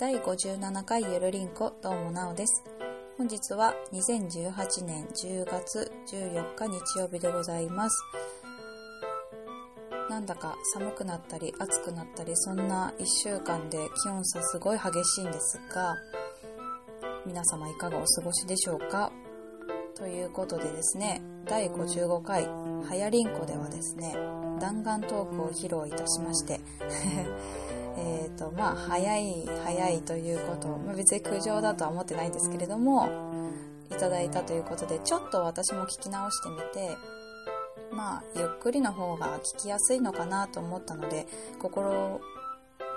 第57回ゆるりんこどうもなおです。本日は2018年10月14日日曜日でございます。なんだか寒くなったり暑くなったりそんな1週間で気温差すごい激しいんですが皆様いかがお過ごしでしょうか？ということでですね第55回はやりんこではですね弾丸トークを披露いたしまして えっとまあ早い早いということ、まあ、別に苦情だとは思ってないんですけれどもいただいたということでちょっと私も聞き直してみてまあゆっくりの方が聞きやすいのかなと思ったので心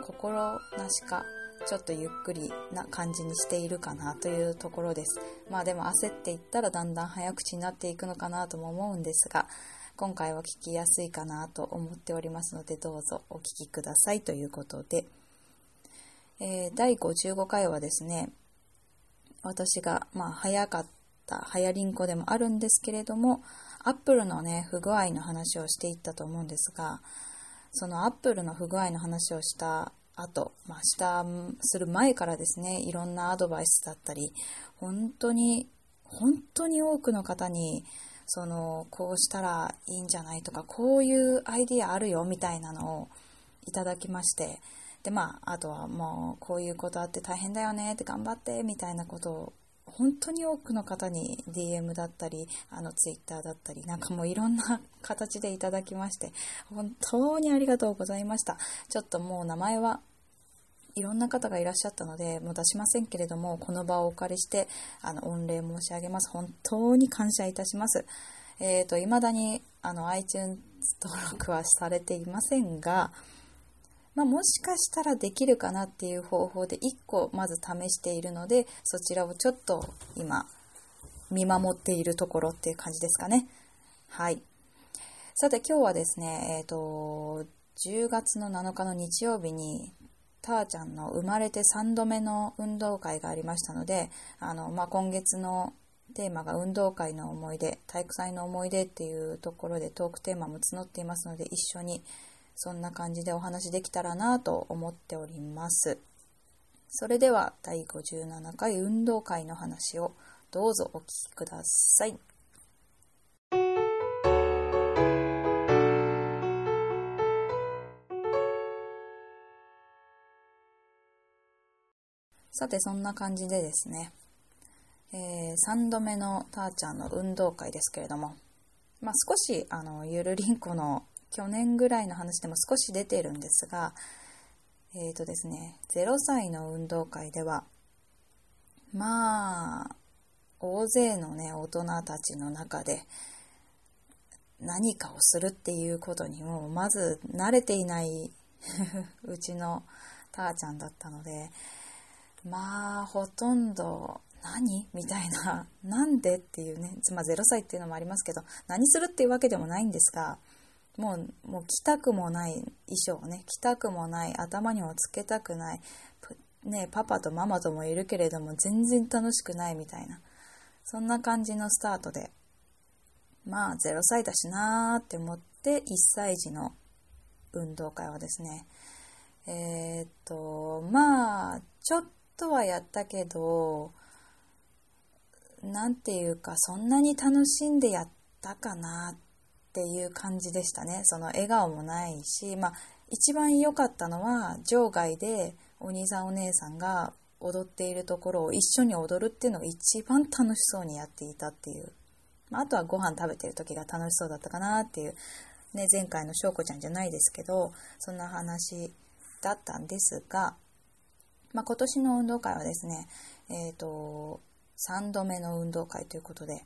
心なしかちょっとゆっくりな感じにしているかなというところです。まあでも焦っていったらだんだん早口になっていくのかなとも思うんですが今回は聞きやすいかなと思っておりますのでどうぞお聞きくださいということで、えー、第55回はですね私がまあ早かった早りんこでもあるんですけれどもアップルのね不具合の話をしていったと思うんですがそのアップルの不具合の話をした後、まあ、したする前からですねいろんなアドバイスだったり本当に本当に多くの方にそのこうしたらいいんじゃないとかこういうアイディアあるよみたいなのをいただきましてでまああとはもうこういうことあって大変だよねって頑張ってみたいなことを本当に多くの方に DM だったりあの Twitter だったりなんかもういろんな形でいただきまして本当にありがとうございました。ちょっともう名前はいろんな方がいらっしゃったので、もう出しませんけれども、この場をお借りして、あの、御礼申し上げます。本当に感謝いたします。えっ、ー、と、未だに、あの、iTunes 登録はされていませんが、まあ、もしかしたらできるかなっていう方法で1個まず試しているので、そちらをちょっと今、見守っているところっていう感じですかね。はい。さて今日はですね、えっ、ー、と、10月の7日の日曜日にたーちゃんの生まれて3度目の運動会がありましたので、あの、まあ、今月のテーマが運動会の思い出、体育祭の思い出っていうところでトークテーマも募っていますので、一緒にそんな感じでお話できたらなと思っております。それでは第57回運動会の話をどうぞお聞きください。さて、そんな感じでですね、えー、3度目のたーちゃんの運動会ですけれども、まあ、少し、あの、ゆるりんこの去年ぐらいの話でも少し出てるんですが、えっ、ー、とですね、0歳の運動会では、まあ、大勢のね、大人たちの中で、何かをするっていうことにも、まず慣れていないうちのたーちゃんだったので、まあ、ほとんど、何？みたいな、なんでっていうね、まあ0歳っていうのもありますけど、何するっていうわけでもないんですが、もう、もう着たくもない衣装をね、着たくもない、頭にもつけたくない、ね、パパとママともいるけれども、全然楽しくないみたいな、そんな感じのスタートで、まあ0歳だしなーって思って、1歳児の運動会はですね、えー、っと、まあ、ちょっととはやったけど、なんていうか、そんなに楽しんでやったかなっていう感じでしたね。その笑顔もないし、まあ、一番良かったのは、場外でお兄さんお姉さんが踊っているところを一緒に踊るっていうのが一番楽しそうにやっていたっていう。まあ、あとはご飯食べてる時が楽しそうだったかなっていう。ね、前回の翔子ちゃんじゃないですけど、そんな話だったんですが、まあ、今年の運動会はですね、えっ、ー、と、3度目の運動会ということで、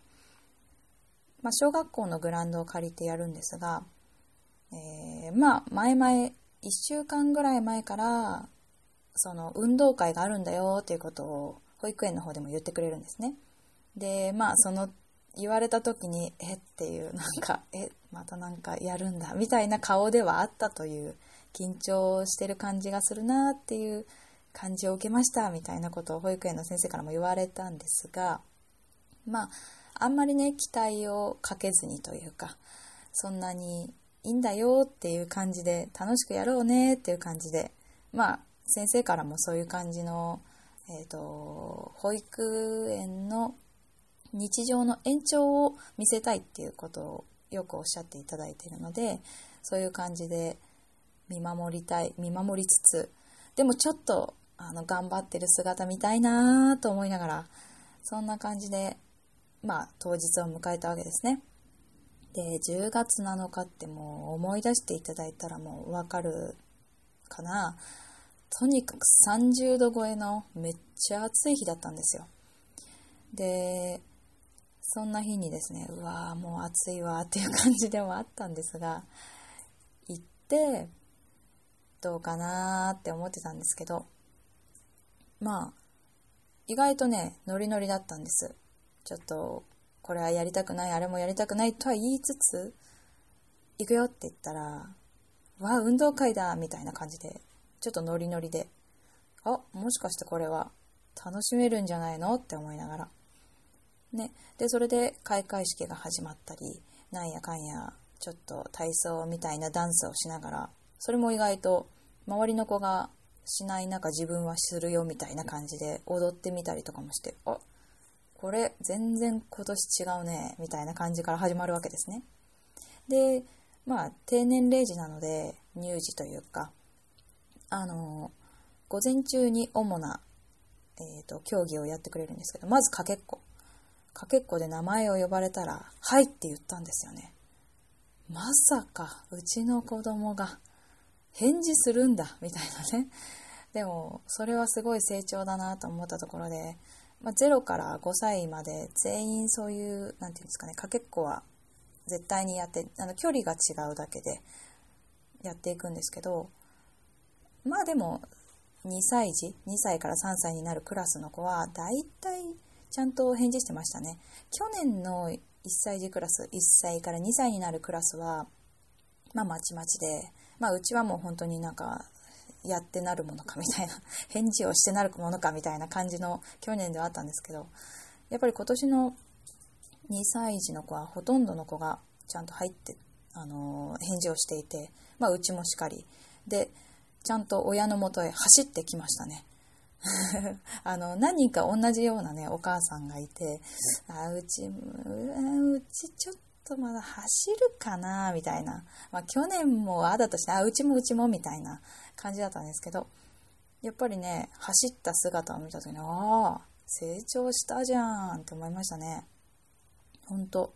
まあ、小学校のグラウンドを借りてやるんですが、えー、まあ、前々、1週間ぐらい前から、その運動会があるんだよっていうことを保育園の方でも言ってくれるんですね。で、まあ、その言われた時に、えっていう、なんか、え、またなんかやるんだ、みたいな顔ではあったという、緊張してる感じがするなっていう感じを受けましたみたいなことを保育園の先生からも言われたんですがまああんまりね期待をかけずにというかそんなにいいんだよっていう感じで楽しくやろうねっていう感じでまあ先生からもそういう感じの、えっ、と、保育園の日常の延長を見せたいっていうことをよくおっしゃっていただいているので、そういう感じで見守りたい、見守りつつ、でもちょっと、あの、頑張ってる姿見たいなぁと思いながら、そんな感じで、まあ、当日を迎えたわけですね。で、10月7日ってもう思い出していただいたらもうわかるかな。とにかく30度超えのめっちゃ暑い日だったんですよ。で、そんな日にですね、うわーもう暑いわっていう感じではあったんですが、行って、どうかなーって思ってたんですけど、まあ、意外とね、ノリノリだったんです。ちょっと、これはやりたくない、あれもやりたくないとは言いつつ、行くよって言ったら、わあ、運動会だみたいな感じで、ちょっとノリノリで、あ、もしかしてこれは楽しめるんじゃないのって思いながら。ね。で、それで開会式が始まったり、なんやかんや、ちょっと体操みたいなダンスをしながら、それも意外と周りの子がしない中自分はするよみたいな感じで踊ってみたりとかもして、あ、これ全然今年違うね、みたいな感じから始まるわけですね。で、まあ、低年齢児なので、乳児というか、あの、午前中に主な、えっ、ー、と、競技をやってくれるんですけど、まずかけっこ。かけっこで名前を呼ばれたら、はいって言ったんですよね。まさか、うちの子供が返事するんだ、みたいなね。でも、それはすごい成長だなと思ったところで、まあ、0から5歳まで全員そういう、なんていうんですかね、かけっこは絶対にやって、あの、距離が違うだけでやっていくんですけど、まあでも、2歳児、2歳から3歳になるクラスの子は、だいたいちゃんと返事してましたね。去年の1歳児クラス、1歳から2歳になるクラスは、まあまちまちで、まあうちはもう本当になんか、やってなるものかみたいな、返事をしてなるものかみたいな感じの去年ではあったんですけど、やっぱり今年の2歳児の子はほとんどの子がちゃんと入って、あの、返事をしていて、まあうちもしかり。で、ちゃんと親のもとへ走ってきましたね。あの、何人か同じようなね、お母さんがいて、あ、うち、うちちょっとまだ走るかな、みたいな。まあ、去年もあだとして、あ、うちもうちも、みたいな感じだったんですけど、やっぱりね、走った姿を見た時に、ああ、成長したじゃんって思いましたね。ほんと。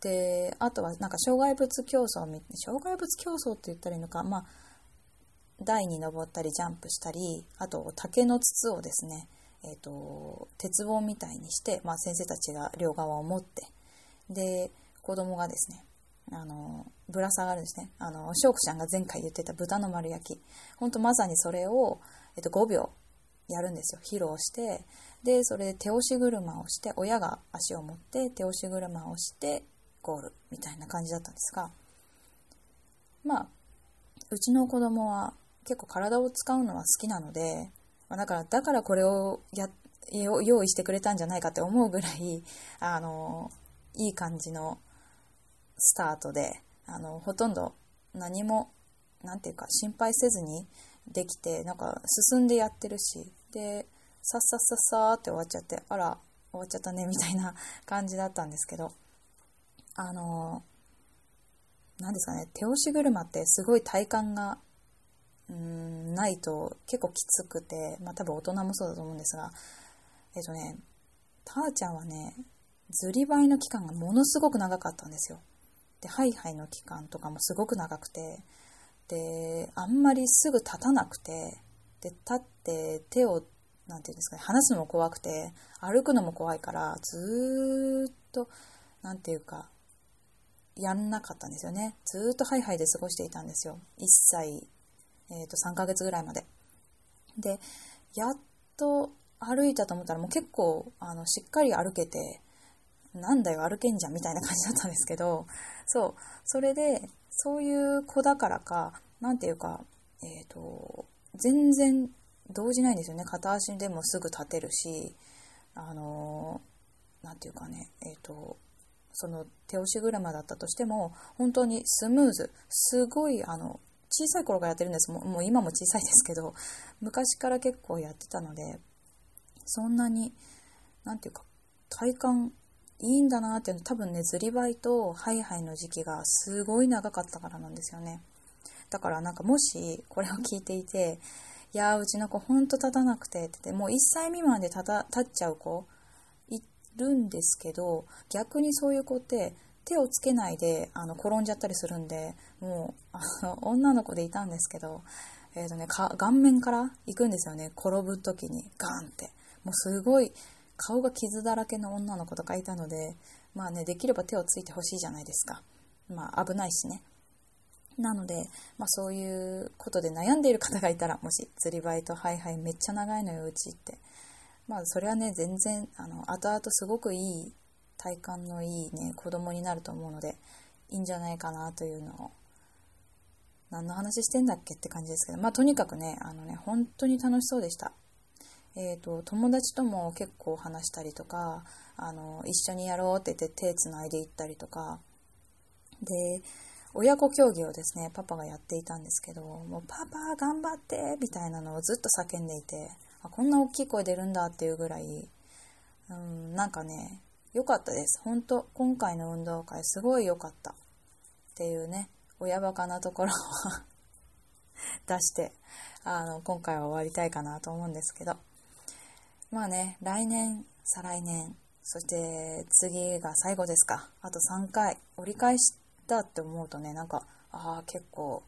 で、あとはなんか障害物競争、障害物競争って言ったらいいのか、まあ、台に登ったりジャンプしたり、あと竹の筒をですね、えっ、ー、と、鉄棒みたいにして、まあ、先生たちが両側を持って、で、子供がですね、あの、ぶら下がるんですね。あの、翔子ちゃんが前回言ってた豚の丸焼き。ほんとまさにそれを、えっ、と、5秒やるんですよ。披露して、で、それで手押し車をして、親が足を持って手押し車をして、ゴールみたいな感じだったんですが、まあ、うちの子供は結構体を使うのは好きなので、ま、だから、だからこれをや、用意してくれたんじゃないかって思うぐらい、あの、いい感じのスタートで、あの、ほとんど何も、なんていうか、心配せずにできて、なんか進んでやってるし、で、さっさっさっさーって終わっちゃって、あら、終わっちゃったね、みたいな 感じだったんですけど、あの、何ですかね、手押し車ってすごい体感がうーんないと結構きつくて、まあ多分大人もそうだと思うんですが、えっ、とね、たーちゃんはね、ずりばいの期間がものすごく長かったんですよ。で、ハイハイの期間とかもすごく長くて、で、あんまりすぐ立たなくて、で、立って手を、なんていうんですかね、離すのも怖くて、歩くのも怖いから、ずーっと、なんていうか、やんなかったんですよね。ずーっとハイハイで過ごしていたんですよ。1歳えー、と3ヶ月ぐらいまで。で、やっと歩いたと思ったらもう結構あのしっかり歩けて、なんだよ歩けんじゃんみたいな感じだったんですけど、そう、それで、そういう子だからか、なんていうか、えっ、ー、と、全然動じないんですよね。片足でもすぐ立てるし、あのなんていうかね、えっ、ー、と、その手押し車だったとしても、本当にスムーズ、すごいあの、小さい頃からやってるんですもうもう今も小さいですけど昔から結構やってたのでそんなに何て言うか体感いいんだなっていうの多分ねずりばいとハイハイの時期がすごい長かったからなんですよね。だからなんかもしこれを聞いていていやうちの子ほんと立たなくてってってもう1歳未満で立た立っちゃう子いるんですけど逆にそういう子って手をつけないであの転んじゃったりするんでもうあの女の子でいたんですけど、えーとね、顔面から行くんですよね。転ぶ時にガーンって。もうすごい顔が傷だらけの女の子とかいたのでまあねできれば手をついてほしいじゃないですかまあ危ないしねなので、まあ、そういうことで悩んでいる方がいたら、もし釣りバイト、はいはい、めっちゃ長いのよ、うちって。まあ、それはね、全然、あの、後々すごくいい、体感のいいね、子供になると思うので、いいんじゃないかなというのを、何の話してんだっけって感じですけど、まあ、とにかくね、あのね、本当に楽しそうでした。え、ー、と、友達とも結構話したりとか、あの、一緒にやろうって言って手つないでいったりとか、で、親子競技をですね、パパがやっていたんですけど、もうパパ頑張ってみたいなのをずっと叫んでいて、あこんな大きい声出るんだっていうぐらい、うん、なんかね、良かったです。本当今回の運動会すごい良かった。っていうね、親バカなところを 出して、あの、今回は終わりたいかなと思うんですけど、まあね、来年、再来年、そして次が最後ですか。あと3回、折り返しだって思うとねなんかああ結構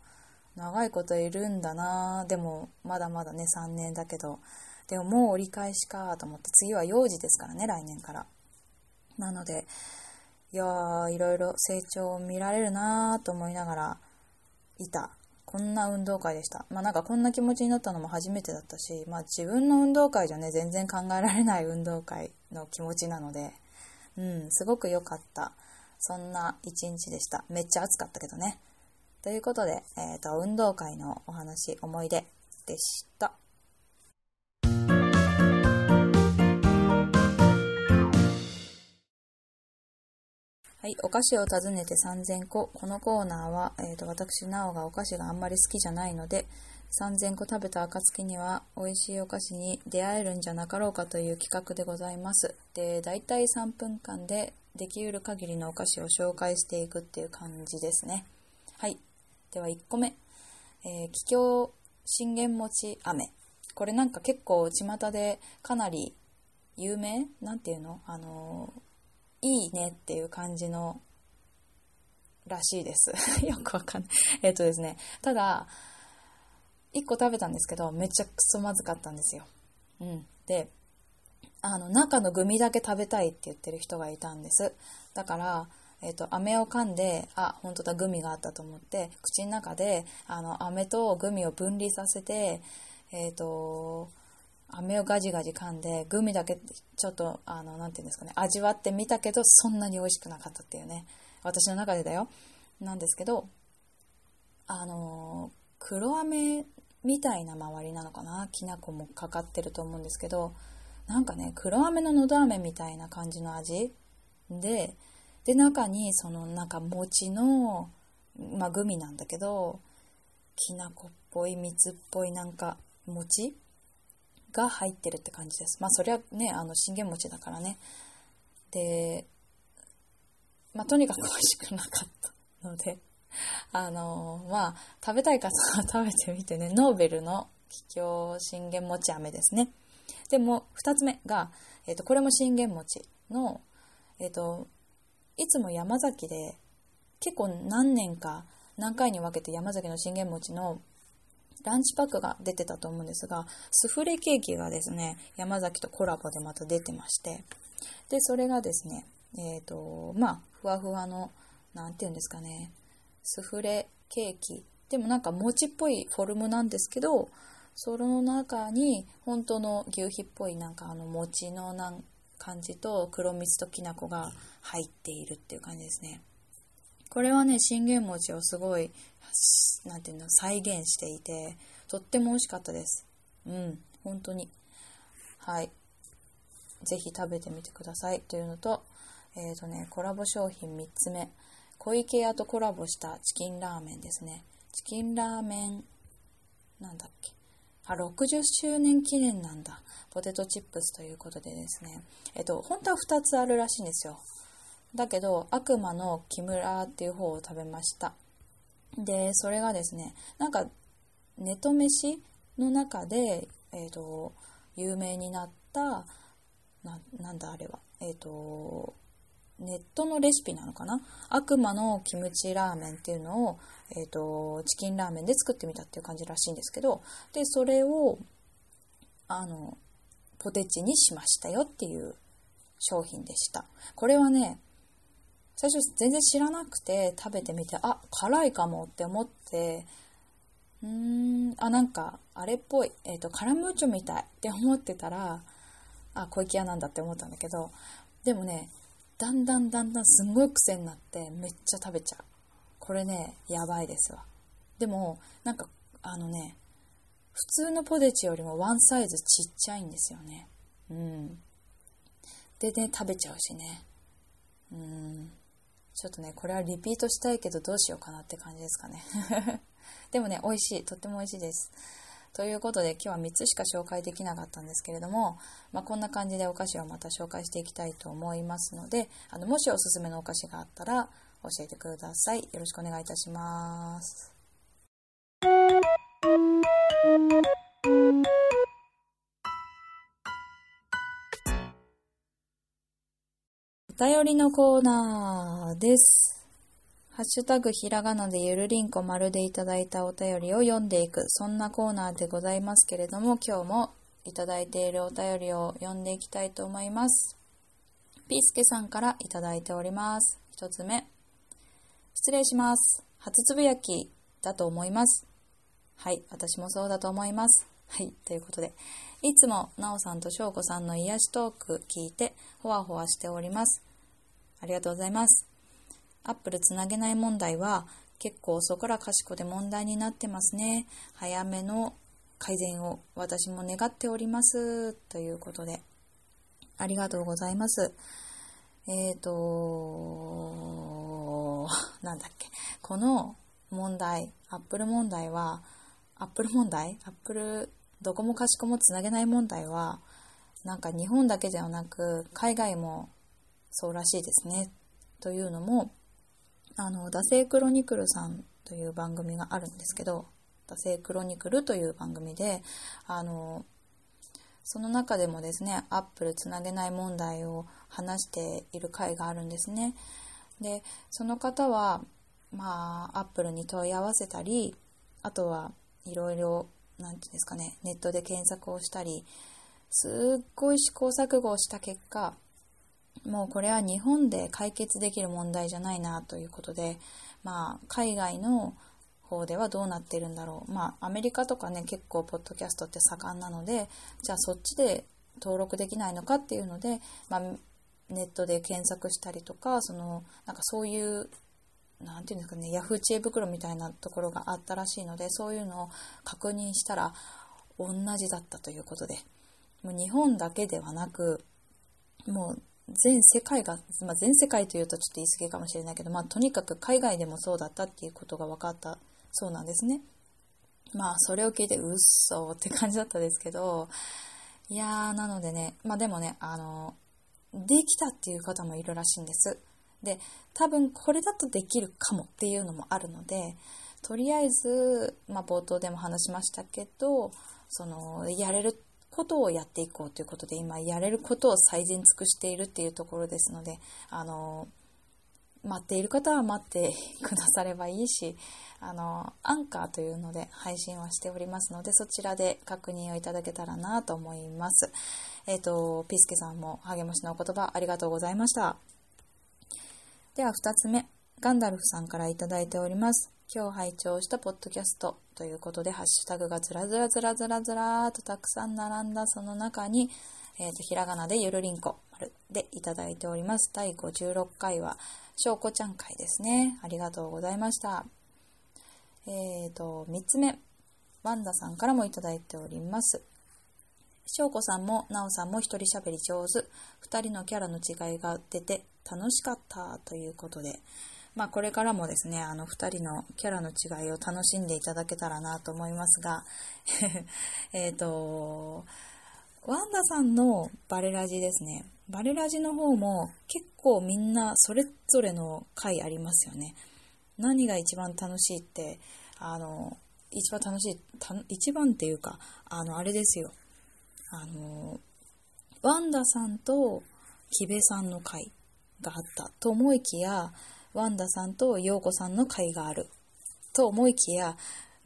長いこといるんだな。でもまだまだね3年だけど。でももう折り返しかと思って次は幼児ですからね来年から。なのでいやーいろいろ成長を見られるなと思いながらいた。こんな運動会でした。まあなんかこんな気持ちになったのも初めてだったし、まあ自分の運動会じゃね、全然考えられない運動会の気持ちなので、うん、すごく良かった。そんな一日でした。めっちゃ暑かったけどね。ということで、えっ、ー、と、運動会のお話、思い出でした。はい、お菓子を訪ねて3000個。このコーナーは、えーと、私、なおがお菓子があんまり好きじゃないので、3000個食べた暁には美味しいお菓子に出会えるんじゃなかろうかという企画でございます。で、大体3分間でできうる限りのお菓子を紹介していくっていう感じですね。はい。では1個目。えー、桔梗信玄餅飴。これなんか結構巷でかなり有名？なんていうの？あのー、いいねっていう感じのらしいです。よくわかんない。えっとですね。ただ、1個食べたんですけど、めっちゃくそまずかったんですよ。うん。で、あの、中のグミだけ食べたいって言ってる人がいたんです。だから、えっ、と、飴を噛んで、あ、本当だ、グミがあったと思って、口の中で、あの、飴とグミを分離させて、えっ、と、飴をガジガジ噛んで、グミだけちょっと、あの、なんていうんですかね、味わってみたけど、そんなに美味しくなかったっていうね。私の中でだよ。なんですけど、あの、黒飴みたいな周りなのかなきな粉もかかってると思うんですけど、なんかね、黒飴ののど飴みたいな感じの味で、で、中にそのなんか餅の、まあグミなんだけど、きな粉っぽい蜜っぽいなんか餅が入ってるって感じです。まあそりゃね、あの信玄餅だからね。で、まあとにかく美味しくなかったので、あのまあ食べたい方は食べてみてね、ノーベルの桔梗信玄餅飴ですね。でも、二つ目が、えっ、ー、と、これも信玄餅の、えっ、ー、と、いつも山崎で、結構何年か、何回に分けて山崎の信玄餅のランチパックが出てたと思うんですが、スフレケーキがですね、山崎とコラボでまた出てまして、で、それがですね、えっ、ー、と、まあ、ふわふわの、なんていうんですかね、スフレケーキ。でもなんか餅っぽいフォルムなんですけど、その中に本当の牛皮っぽいなんかあの餅のなん感じと黒蜜ときな粉が入っているっていう感じですね。これはね、信玄餅をすごい、なんていうの、再現していて、とっても美味しかったです。うん、本当に。はい。ぜひ食べてみてくださいというのと、えっ、ー、とね、コラボ商品3つ目。小池屋とコラボしたチキンラーメンですね。チキンラーメン、なんだっけ。あ、60周年記念なんだ。ポテトチップスということでですね。えっと、本当は2つあるらしいんですよ。だけど、悪魔の木村っていう方を食べました。で、それがですね、なんか、ネト飯の中で、えっ、と、有名になった、な、んだあれは、えっ、と、ネットのレシピなのかな？悪魔のキムチラーメンっていうのを、えっ、ー、と、チキンラーメンで作ってみたっていう感じらしいんですけど、で、それを、あの、ポテチにしましたよっていう商品でした。これはね、最初全然知らなくて食べてみて、あ、辛いかもって思って、うーん、あ、なんか、あれっぽい、えっ、ー、と、カラムーチョみたいって思ってたら、あ、小池屋なんだって思ったんだけど、でもね、だんだんだんだんすんごい癖になってめっちゃ食べちゃう。これね、やばいですわ。でも、なんか、あのね、普通のポテチよりもワンサイズちっちゃいんですよね。うん。でね、食べちゃうしね。うん。ちょっとね、これはリピートしたいけどどうしようかなって感じですかね。でもね、美味しい。とっても美味しいです。ということで今日は3つしか紹介できなかったんですけれども、まあ、こんな感じでお菓子をまた紹介していきたいと思いますのであのもしおすすめのお菓子があったら教えてください。よろしくお願いいたします。便りのコーナーです。ハッシュタグひらがなでゆるりんこ丸でいただいたお便りを読んでいく、そんなコーナーでございますけれども、今日もいただいているお便りを読んでいきたいと思います。ピースケさんからいただいております。一つ目。失礼します。初つぶやきだと思います。はい、私もそうだと思います。はい、ということで、いつもなおさんとしょうこさんの癒しトーク聞いて、ほわほわしております。ありがとうございます。アップルつなげない問題は結構遅から賢で問題になってますね。早めの改善を私も願っております。ということで、ありがとうございます。えっ、ー、と、なんだっけ。この問題、アップル問題は、アップル問題？アップル、どこもかしこもつなげない問題は、なんか日本だけではなく、海外もそうらしいですね。というのも、あの、惰性クロニクルさんという番組があるんですけど、惰性クロニクルという番組で、あの、その中でもですね、アップルつなげない問題を話している回があるんですね。で、その方は、まあ、アップルに問い合わせたり、あとはいろいろ、なんていうんですかね、ネットで検索をしたり、すっごい試行錯誤をした結果、もうこれは日本で解決できる問題じゃないなということで、まあ、海外の方ではどうなってるんだろう。まあ、アメリカとかね、結構、ポッドキャストって盛んなので、じゃあそっちで登録できないのかっていうので、まあ、ネットで検索したりとか、その、なんかそういう、なんていうんですかね、ヤフー知恵袋みたいなところがあったらしいので、そういうのを確認したら、同じだったということで、もう日本だけではなく、もう全世界が、まあ、全世界というとちょっと言い過ぎかもしれないけど、まあ、とにかく海外でもそうだったっていうことが分かったそうなんですね。まあ、それを聞いて、うっそって感じだったですけど、いやー、なのでね、まあでもね、あの、できたっていう方もいるらしいんです。で、多分これだとできるかもっていうのもあるので、とりあえず、まあ冒頭でも話しましたけど、その、やれることをやっていこうということで、今やれることを最善尽くしているっていうところですので、あの、待っている方は待ってくださればいいし、あの、アンカーというので配信はしておりますので、そちらで確認をいただけたらなと思います。えっ、ー、と、ピスケさんも励ましのお言葉ありがとうございました。では2つ目、ガンダルフさんからいいております。今日拝聴したポッドキャストということで、ハッシュタグがずらずらずらずらずらーとたくさん並んだその中に、えっ、ー、と、ひらがなでゆるりんこでいただいております。第56回は、しょうこちゃん会ですね。ありがとうございました。えっ、ー、と、3つ目、ワンダさんからもいただいております。しょうこさんもなおさんも一人喋り上手。二人のキャラの違いが出て楽しかったということで、まあこれからもですね、あの二人のキャラの違いを楽しんでいただけたらなと思いますが、えっと、ワンダさんのバレラジですね。バレラジの方も結構みんなそれぞれの回ありますよね。何が一番楽しいって、あの、一番楽しい、一番っていうか、あの、あれですよ。あの、ワンダさんとキベさんの会があったと思いきや、ワンダさんとヨーコさんの会がある。と思いきや、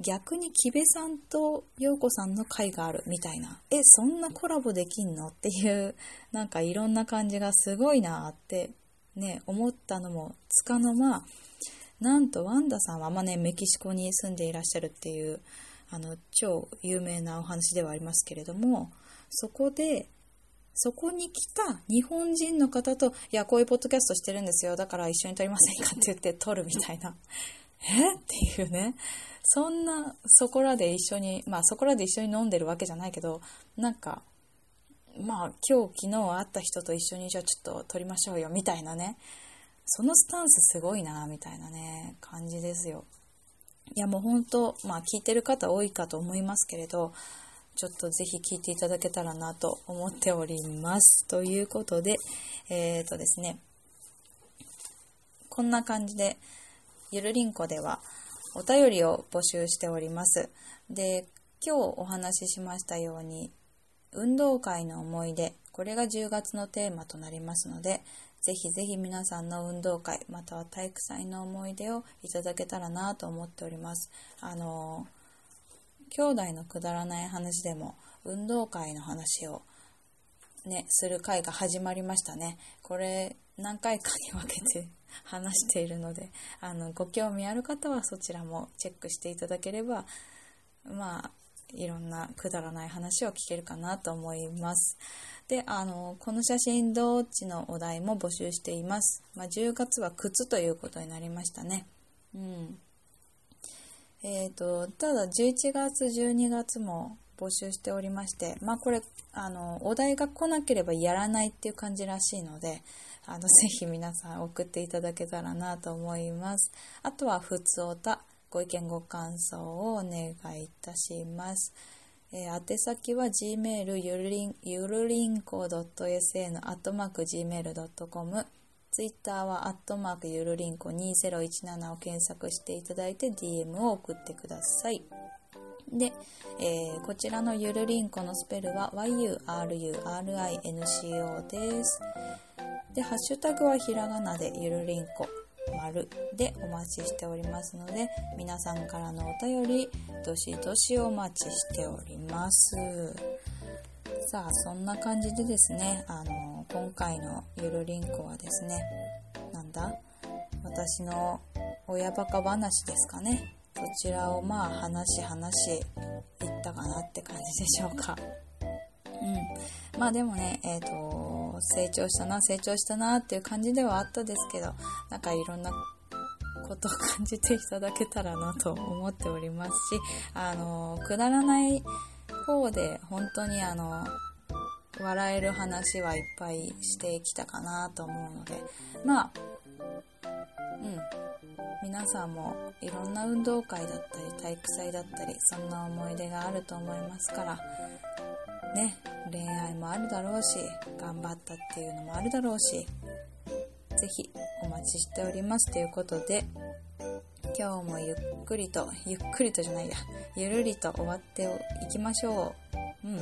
逆にキベさんとヨーコさんの会があるみたいな、え、そんなコラボできんのっていう、なんかいろんな感じがすごいなってね、思ったのもつかの間、なんとワンダさんはあまね、メキシコに住んでいらっしゃるっていう、あの、超有名なお話ではありますけれども、そこで、そこに来た日本人の方と、いや、こういうポッドキャストしてるんですよ。だから一緒に撮りませんかって言って撮るみたいな。え？っていうね。そんな、そこらで一緒に、まあそこらで一緒に飲んでるわけじゃないけど、なんか、まあ今日昨日会った人と一緒にじゃあちょっと撮りましょうよみたいなね。そのスタンスすごいな、みたいなね、感じですよ。いやもう本当、まあ聞いてる方多いかと思いますけれど、ちょっとぜひ聞いていただけたらなと思っております。ということで、えっ、ー、とですね、こんな感じで、ゆるりんこではお便りを募集しております。で、今日お話ししましたように、運動会の思い出、これが10月のテーマとなりますので、ぜひぜひ皆さんの運動会、または体育祭の思い出をいただけたらなと思っております。あのー兄弟のくだらない話でも運動会の話をね、する回が始まりましたね。これ何回かに分けて 話しているので、あの、ご興味ある方はそちらもチェックしていただければ、まあ、いろんなくだらない話を聞けるかなと思います。で、あの、この写真どっちのお題も募集しています。まあ、10月は靴ということになりましたね。うん。えーと、ただ11月12月も募集しておりましてまあこれあのお題が来なければやらないっていう感じらしいのであのぜひ皆さん送っていただけたらなと思います。あとはふつおたご意見ご感想をお願いいたします。えー、宛先は gmail ゆるりんゆるりんこ .sn アットマーク gmail.com ツイッターは、アットマークゆるりんこ2017を検索していただいて DM を送ってください。で、えー、こちらのゆるりんこのスペルは yururinco です。で、ハッシュタグはひらがなでゆるりんこ丸でお待ちしておりますので、皆さんからのお便り、どしどしお待ちしております。さあ、そんな感じでですね、あの、今回のゆるりんこはですね、なんだ？私の親バカ話ですかね。そちらをまあ話し話しいったかなって感じでしょうか。うん。まあでもね、えっ、ー、と、成長したな、成長したなっていう感じではあったですけど、なんかいろんなことを感じていただけたらなと思っておりますし、あの、くだらない方で本当にあの笑える話はいっぱいしてきたかなと思うのでまあうん皆さんもいろんな運動会だったり体育祭だったりそんな思い出があると思いますからね恋愛もあるだろうし頑張ったっていうのもあるだろうしぜひお待ちしておりますということで今日もゆっくりと、ゆっくりとじゃないや、ゆるりと終わっていきましょう。うん。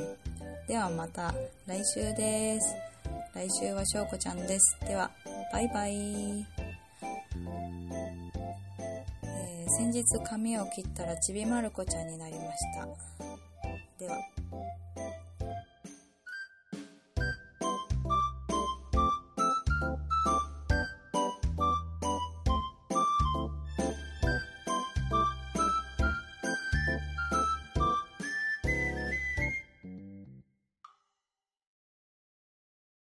ではまた来週です。来週はしょうこちゃんです。では、バイバイ。えー、先日髪を切ったらちびまる子ちゃんになりました。では。